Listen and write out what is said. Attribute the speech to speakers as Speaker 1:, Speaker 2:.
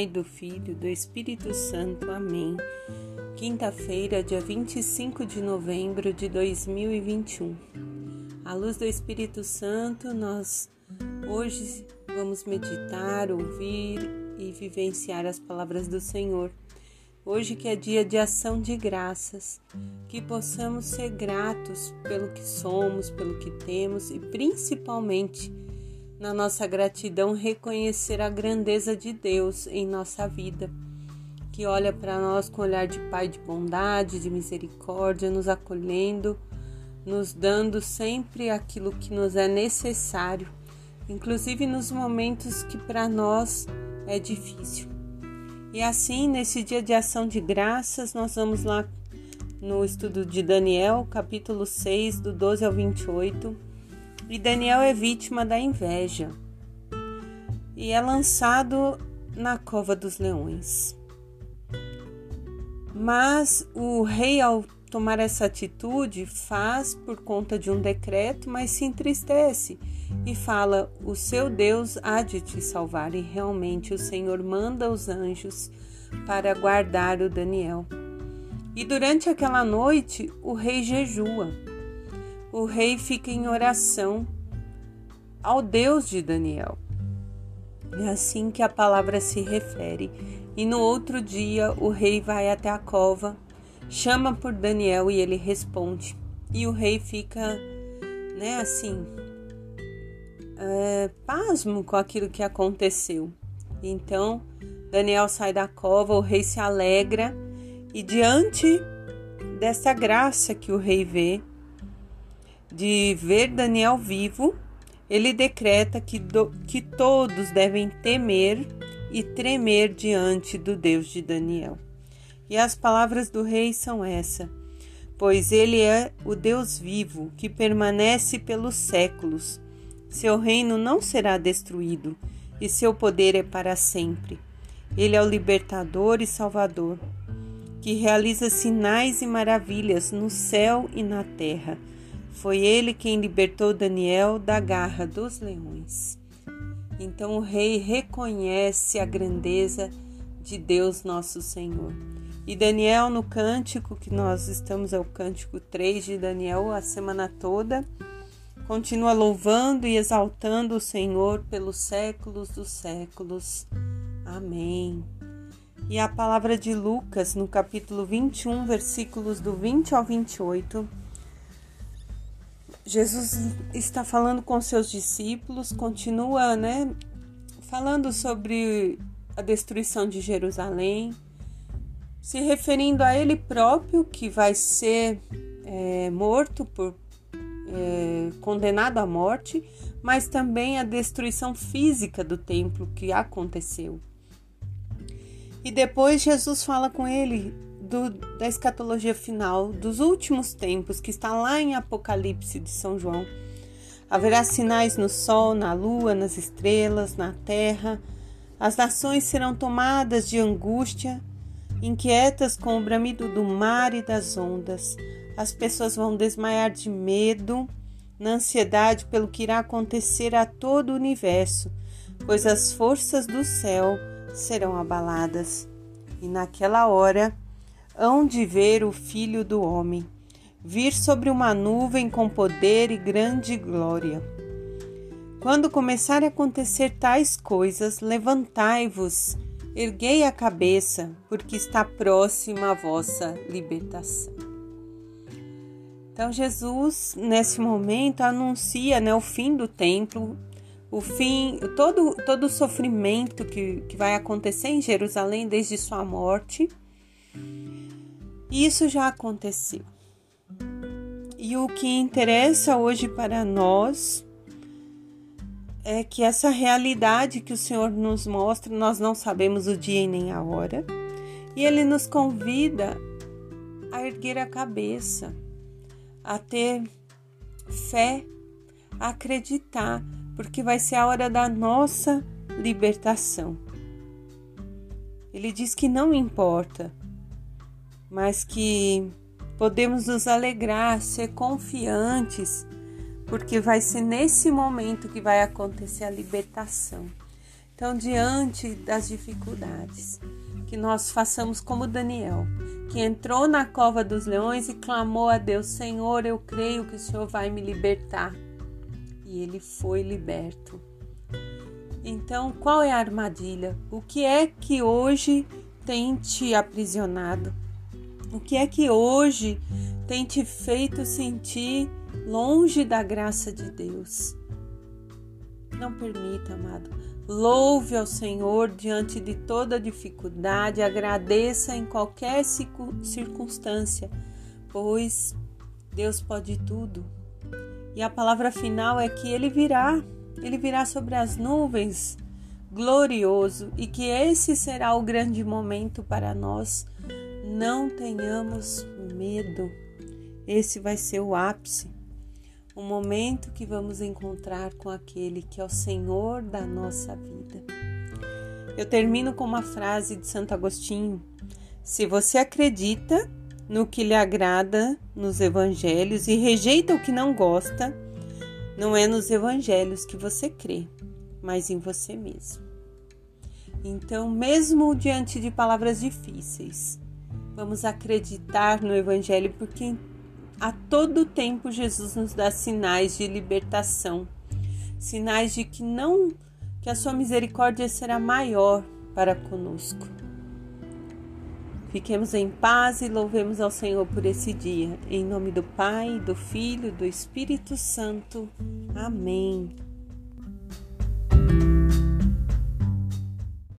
Speaker 1: Pai, do Filho, do Espírito Santo. Amém. Quinta-feira, dia 25 de novembro de 2021. À luz do Espírito Santo, nós hoje vamos meditar, ouvir e vivenciar as palavras do Senhor. Hoje que é dia de ação de graças, que possamos ser gratos pelo que somos, pelo que temos e principalmente na nossa gratidão, reconhecer a grandeza de Deus em nossa vida, que olha para nós com olhar de Pai de bondade, de misericórdia, nos acolhendo, nos dando sempre aquilo que nos é necessário, inclusive nos momentos que para nós é difícil. E assim, nesse dia de ação de graças, nós vamos lá no estudo de Daniel, capítulo 6, do 12 ao 28 e Daniel é vítima da inveja e é lançado na cova dos leões. Mas o rei, ao tomar essa atitude, faz por conta de um decreto, mas se entristece e fala: O seu Deus há de te salvar. E realmente o Senhor manda os anjos para guardar o Daniel. E durante aquela noite, o rei jejua o rei fica em oração ao Deus de Daniel. É assim que a palavra se refere. E no outro dia o rei vai até a cova, chama por Daniel e ele responde. E o rei fica, né, assim, é, pasmo com aquilo que aconteceu. Então Daniel sai da cova, o rei se alegra e diante dessa graça que o rei vê, de ver Daniel vivo, ele decreta que, do, que todos devem temer e tremer diante do Deus de Daniel. E as palavras do rei são essa: pois ele é o Deus vivo que permanece pelos séculos. Seu reino não será destruído e seu poder é para sempre. Ele é o libertador e salvador, que realiza sinais e maravilhas no céu e na terra foi ele quem libertou Daniel da garra dos leões. Então o rei reconhece a grandeza de Deus nosso Senhor. E Daniel, no cântico que nós estamos, é o cântico 3 de Daniel, a semana toda, continua louvando e exaltando o Senhor pelos séculos dos séculos. Amém. E a palavra de Lucas, no capítulo 21, versículos do 20 ao 28 Jesus está falando com seus discípulos, continua, né, falando sobre a destruição de Jerusalém, se referindo a ele próprio que vai ser é, morto por é, condenado à morte, mas também a destruição física do templo que aconteceu. E depois Jesus fala com ele do, da escatologia final, dos últimos tempos, que está lá em Apocalipse de São João. Haverá sinais no sol, na lua, nas estrelas, na terra. As nações serão tomadas de angústia, inquietas com o bramido do mar e das ondas. As pessoas vão desmaiar de medo, na ansiedade pelo que irá acontecer a todo o universo, pois as forças do céu serão abaladas. E naquela hora hão de ver o Filho do Homem vir sobre uma nuvem com poder e grande glória. Quando começarem a acontecer tais coisas, levantai-vos, erguei a cabeça, porque está próxima a vossa libertação. Então Jesus, nesse momento, anuncia né, o fim do templo, o fim, todo, todo o sofrimento que, que vai acontecer em Jerusalém desde sua morte isso já aconteceu. E o que interessa hoje para nós é que essa realidade que o Senhor nos mostra, nós não sabemos o dia e nem a hora, e Ele nos convida a erguer a cabeça, a ter fé, a acreditar, porque vai ser a hora da nossa libertação. Ele diz que não importa mas que podemos nos alegrar, ser confiantes, porque vai ser nesse momento que vai acontecer a libertação. Então, diante das dificuldades, que nós façamos como Daniel, que entrou na cova dos leões e clamou a Deus: Senhor, eu creio que o Senhor vai me libertar. E ele foi liberto. Então, qual é a armadilha? O que é que hoje tem te aprisionado? O que é que hoje tem te feito sentir longe da graça de Deus? Não permita, amado. Louve ao Senhor diante de toda dificuldade, agradeça em qualquer circunstância, pois Deus pode tudo. E a palavra final é que Ele virá, Ele virá sobre as nuvens, glorioso, e que esse será o grande momento para nós não tenhamos medo. Esse vai ser o ápice, o momento que vamos encontrar com aquele que é o Senhor da nossa vida. Eu termino com uma frase de Santo Agostinho: Se você acredita no que lhe agrada nos evangelhos e rejeita o que não gosta, não é nos evangelhos que você crê, mas em você mesmo. Então, mesmo diante de palavras difíceis, Vamos acreditar no Evangelho, porque a todo tempo Jesus nos dá sinais de libertação, sinais de que não que a sua misericórdia será maior para conosco. Fiquemos em paz e louvemos ao Senhor por esse dia. Em nome do Pai, do Filho, do Espírito Santo. Amém.